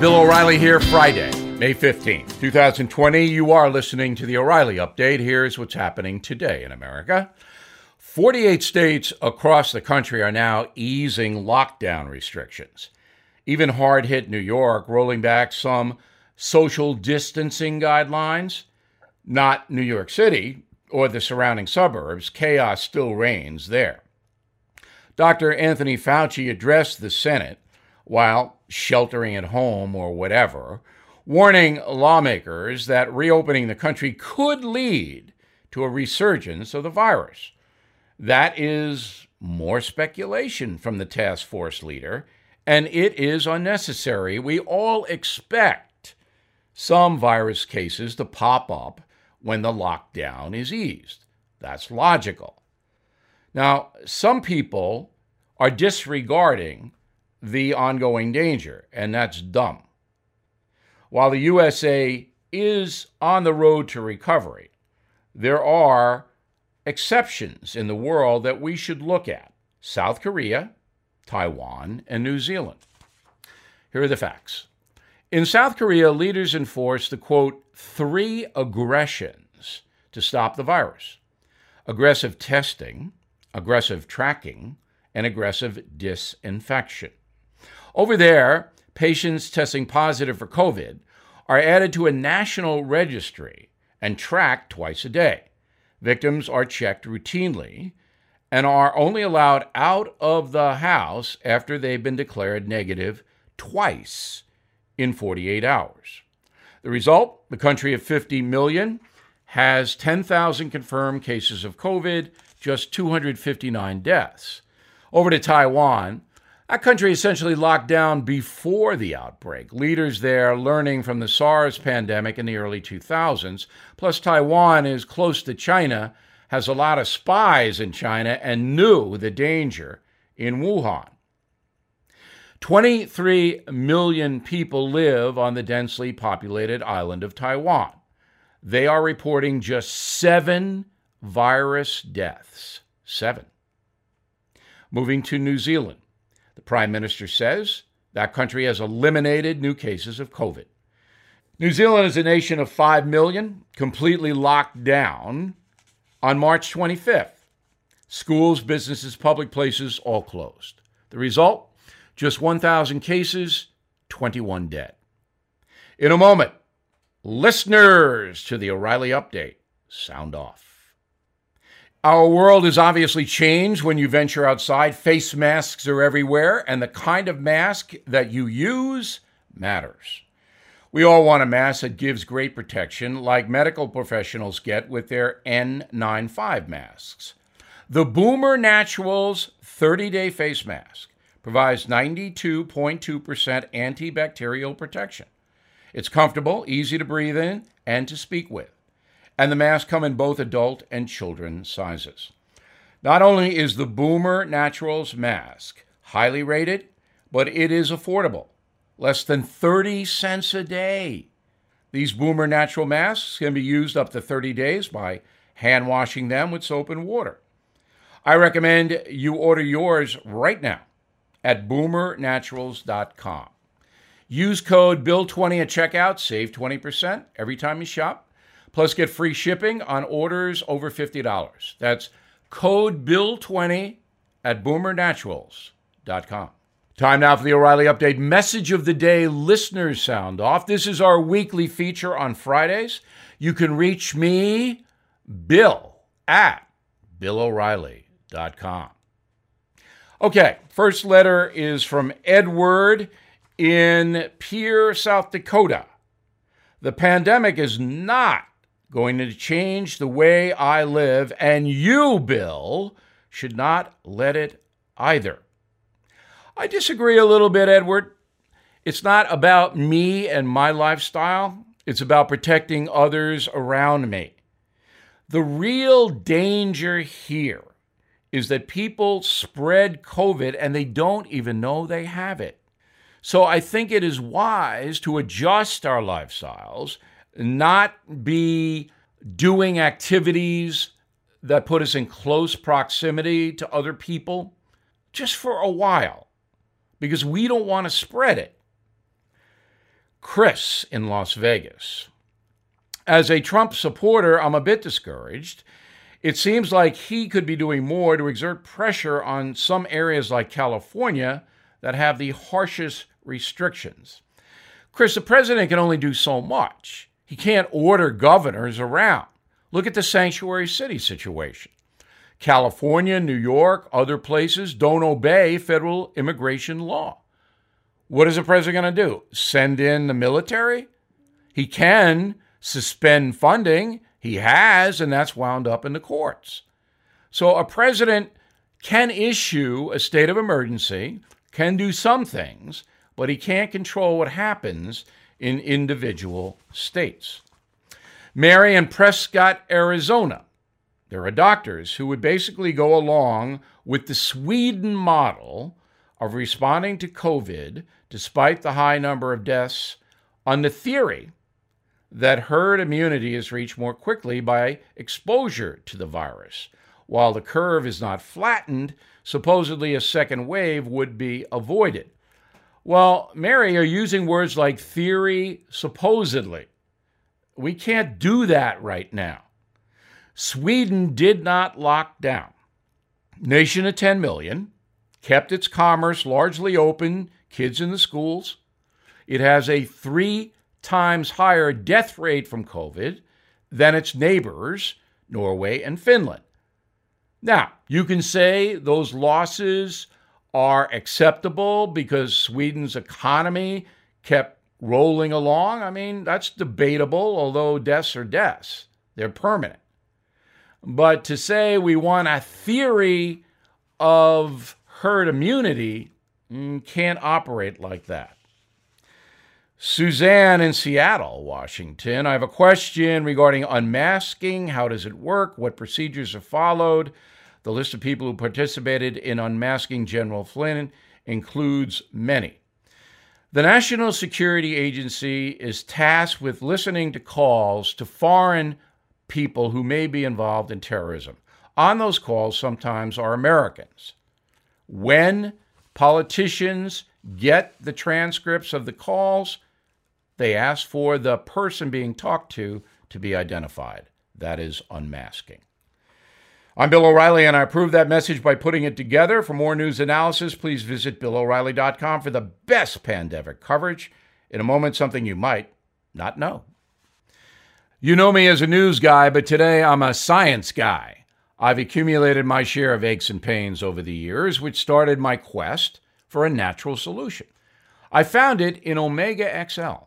Bill O'Reilly here, Friday, May 15th, 2020. You are listening to the O'Reilly Update. Here's what's happening today in America. 48 states across the country are now easing lockdown restrictions. Even hard hit New York rolling back some social distancing guidelines. Not New York City or the surrounding suburbs. Chaos still reigns there. Dr. Anthony Fauci addressed the Senate while sheltering at home or whatever, warning lawmakers that reopening the country could lead to a resurgence of the virus. That is more speculation from the task force leader, and it is unnecessary. We all expect some virus cases to pop up when the lockdown is eased. That's logical. Now, some people are disregarding the ongoing danger, and that's dumb. While the USA is on the road to recovery, there are exceptions in the world that we should look at South Korea, Taiwan, and New Zealand. Here are the facts. In South Korea, leaders enforced the quote, three aggressions to stop the virus aggressive testing, aggressive tracking, and aggressive disinfection. Over there, patients testing positive for COVID are added to a national registry and tracked twice a day. Victims are checked routinely and are only allowed out of the house after they've been declared negative twice in 48 hours. The result the country of 50 million has 10,000 confirmed cases of COVID, just 259 deaths. Over to Taiwan, that country essentially locked down before the outbreak. Leaders there learning from the SARS pandemic in the early 2000s. Plus, Taiwan is close to China, has a lot of spies in China, and knew the danger in Wuhan. 23 million people live on the densely populated island of Taiwan. They are reporting just seven virus deaths. Seven. Moving to New Zealand. The Prime Minister says that country has eliminated new cases of COVID. New Zealand is a nation of 5 million, completely locked down on March 25th. Schools, businesses, public places all closed. The result? Just 1,000 cases, 21 dead. In a moment, listeners to the O'Reilly Update, sound off. Our world has obviously changed when you venture outside. Face masks are everywhere, and the kind of mask that you use matters. We all want a mask that gives great protection, like medical professionals get with their N95 masks. The Boomer Naturals 30 day face mask provides 92.2% antibacterial protection. It's comfortable, easy to breathe in, and to speak with and the masks come in both adult and children sizes. Not only is the Boomer Naturals mask highly rated, but it is affordable, less than 30 cents a day. These Boomer Natural masks can be used up to 30 days by hand washing them with soap and water. I recommend you order yours right now at boomernaturals.com. Use code BILL20 at checkout, save 20% every time you shop. Plus, get free shipping on orders over $50. That's code BILL20 at boomernaturals.com. Time now for the O'Reilly Update Message of the Day Listeners Sound Off. This is our weekly feature on Fridays. You can reach me, Bill, at BillO'Reilly.com. Okay, first letter is from Edward in Pierre, South Dakota. The pandemic is not going to change the way I live, and you, Bill, should not let it either. I disagree a little bit, Edward. It's not about me and my lifestyle, it's about protecting others around me. The real danger here is that people spread COVID and they don't even know they have it. So I think it is wise to adjust our lifestyles not be doing activities that put us in close proximity to other people just for a while because we don't want to spread it. Chris in Las Vegas. As a Trump supporter, I'm a bit discouraged. It seems like he could be doing more to exert pressure on some areas like California that have the harshest restrictions. Chris, the president can only do so much. He can't order governors around. Look at the sanctuary city situation. California, New York, other places don't obey federal immigration law. What is the president going to do? Send in the military? He can suspend funding. He has, and that's wound up in the courts. So a president can issue a state of emergency, can do some things, but he can't control what happens in individual states. Mary in Prescott, Arizona there are doctors who would basically go along with the Sweden model of responding to COVID despite the high number of deaths on the theory that herd immunity is reached more quickly by exposure to the virus. While the curve is not flattened, supposedly a second wave would be avoided. Well, Mary are using words like theory, supposedly. We can't do that right now. Sweden did not lock down. Nation of 10 million, kept its commerce largely open, kids in the schools. It has a three times higher death rate from COVID than its neighbors, Norway and Finland. Now, you can say those losses are acceptable because Sweden's economy kept rolling along. I mean, that's debatable, although deaths are deaths, they're permanent. But to say we want a theory of herd immunity mm, can't operate like that. Suzanne in Seattle, Washington. I have a question regarding unmasking. How does it work? What procedures are followed? The list of people who participated in unmasking General Flynn includes many. The National Security Agency is tasked with listening to calls to foreign people who may be involved in terrorism. On those calls, sometimes are Americans. When politicians get the transcripts of the calls, they ask for the person being talked to to be identified. That is unmasking. I'm Bill O'Reilly, and I approve that message by putting it together. For more news analysis, please visit BillO'Reilly.com for the best pandemic coverage. In a moment, something you might not know. You know me as a news guy, but today I'm a science guy. I've accumulated my share of aches and pains over the years, which started my quest for a natural solution. I found it in Omega XL.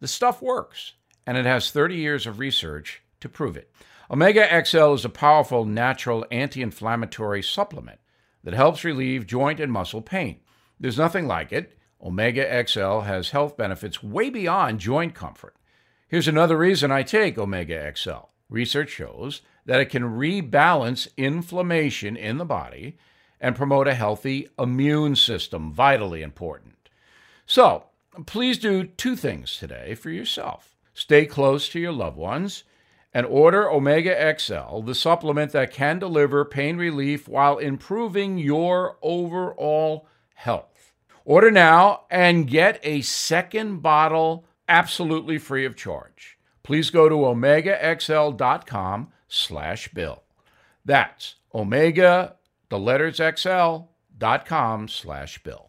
The stuff works, and it has 30 years of research to prove it. Omega XL is a powerful natural anti inflammatory supplement that helps relieve joint and muscle pain. There's nothing like it. Omega XL has health benefits way beyond joint comfort. Here's another reason I take Omega XL. Research shows that it can rebalance inflammation in the body and promote a healthy immune system, vitally important. So, please do two things today for yourself. Stay close to your loved ones and order Omega XL, the supplement that can deliver pain relief while improving your overall health. Order now and get a second bottle absolutely free of charge. Please go to omegaxl.com slash bill. That's omega, the letters xl.com slash bill.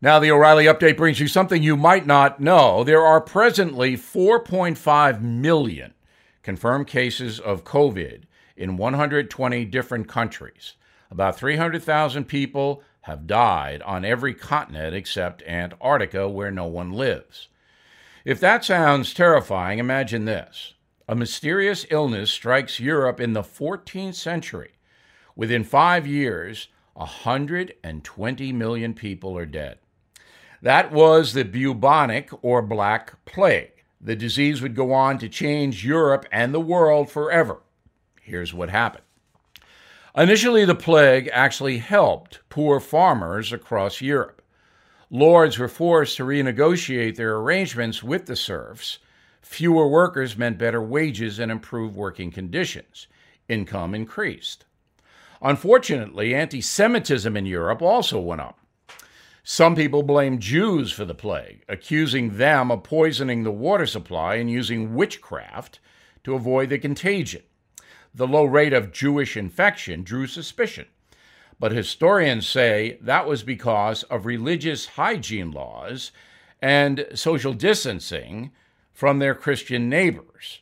Now, the O'Reilly update brings you something you might not know. There are presently 4.5 million confirmed cases of COVID in 120 different countries. About 300,000 people have died on every continent except Antarctica, where no one lives. If that sounds terrifying, imagine this. A mysterious illness strikes Europe in the 14th century. Within five years, 120 million people are dead. That was the bubonic or Black Plague. The disease would go on to change Europe and the world forever. Here's what happened. Initially, the plague actually helped poor farmers across Europe lords were forced to renegotiate their arrangements with the serfs. Fewer workers meant better wages and improved working conditions. Income increased. Unfortunately, anti Semitism in Europe also went up. Some people blame Jews for the plague, accusing them of poisoning the water supply and using witchcraft to avoid the contagion. The low rate of Jewish infection drew suspicion, but historians say that was because of religious hygiene laws and social distancing from their Christian neighbors.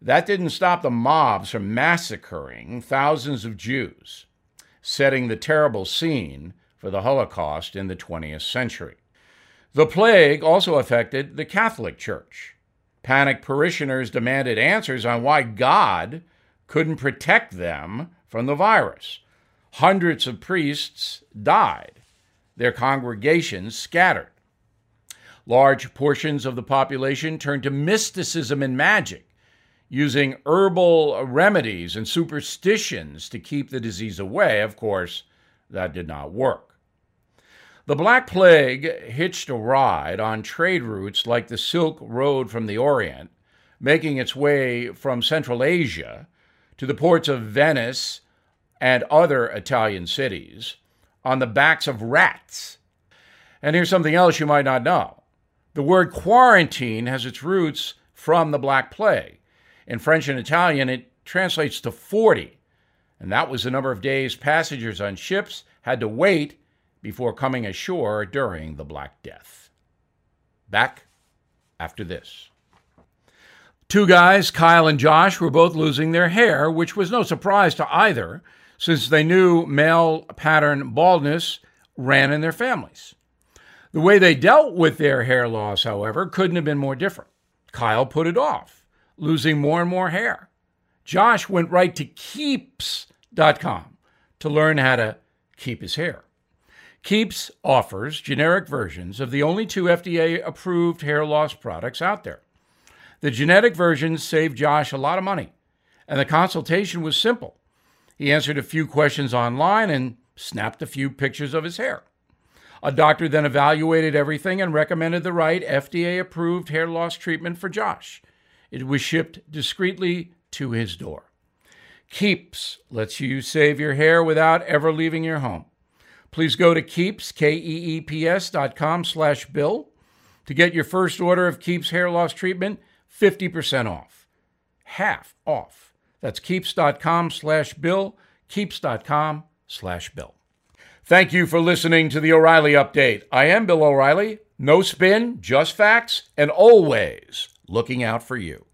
That didn't stop the mobs from massacring thousands of Jews, setting the terrible scene for the Holocaust in the 20th century. The plague also affected the Catholic Church. Panicked parishioners demanded answers on why God couldn't protect them from the virus. Hundreds of priests died, their congregations scattered. Large portions of the population turned to mysticism and magic, using herbal remedies and superstitions to keep the disease away. Of course, that did not work. The Black Plague hitched a ride on trade routes like the Silk Road from the Orient, making its way from Central Asia to the ports of Venice and other Italian cities on the backs of rats. And here's something else you might not know the word quarantine has its roots from the Black Plague. In French and Italian, it translates to 40, and that was the number of days passengers on ships had to wait before coming ashore during the Black Death. Back after this. Two guys, Kyle and Josh, were both losing their hair, which was no surprise to either, since they knew male pattern baldness ran in their families. The way they dealt with their hair loss, however, couldn't have been more different. Kyle put it off, losing more and more hair. Josh went right to keeps.com to learn how to keep his hair. Keeps offers generic versions of the only two FDA approved hair loss products out there. The genetic versions saved Josh a lot of money, and the consultation was simple. He answered a few questions online and snapped a few pictures of his hair. A doctor then evaluated everything and recommended the right FDA approved hair loss treatment for Josh. It was shipped discreetly to his door. Keeps lets you save your hair without ever leaving your home. Please go to Keeps, K-E-E-P-S dot com slash Bill to get your first order of Keeps hair loss treatment 50% off. Half off. That's Keeps.com slash Bill, Keeps.com slash Bill. Thank you for listening to the O'Reilly Update. I am Bill O'Reilly. No spin, just facts, and always looking out for you.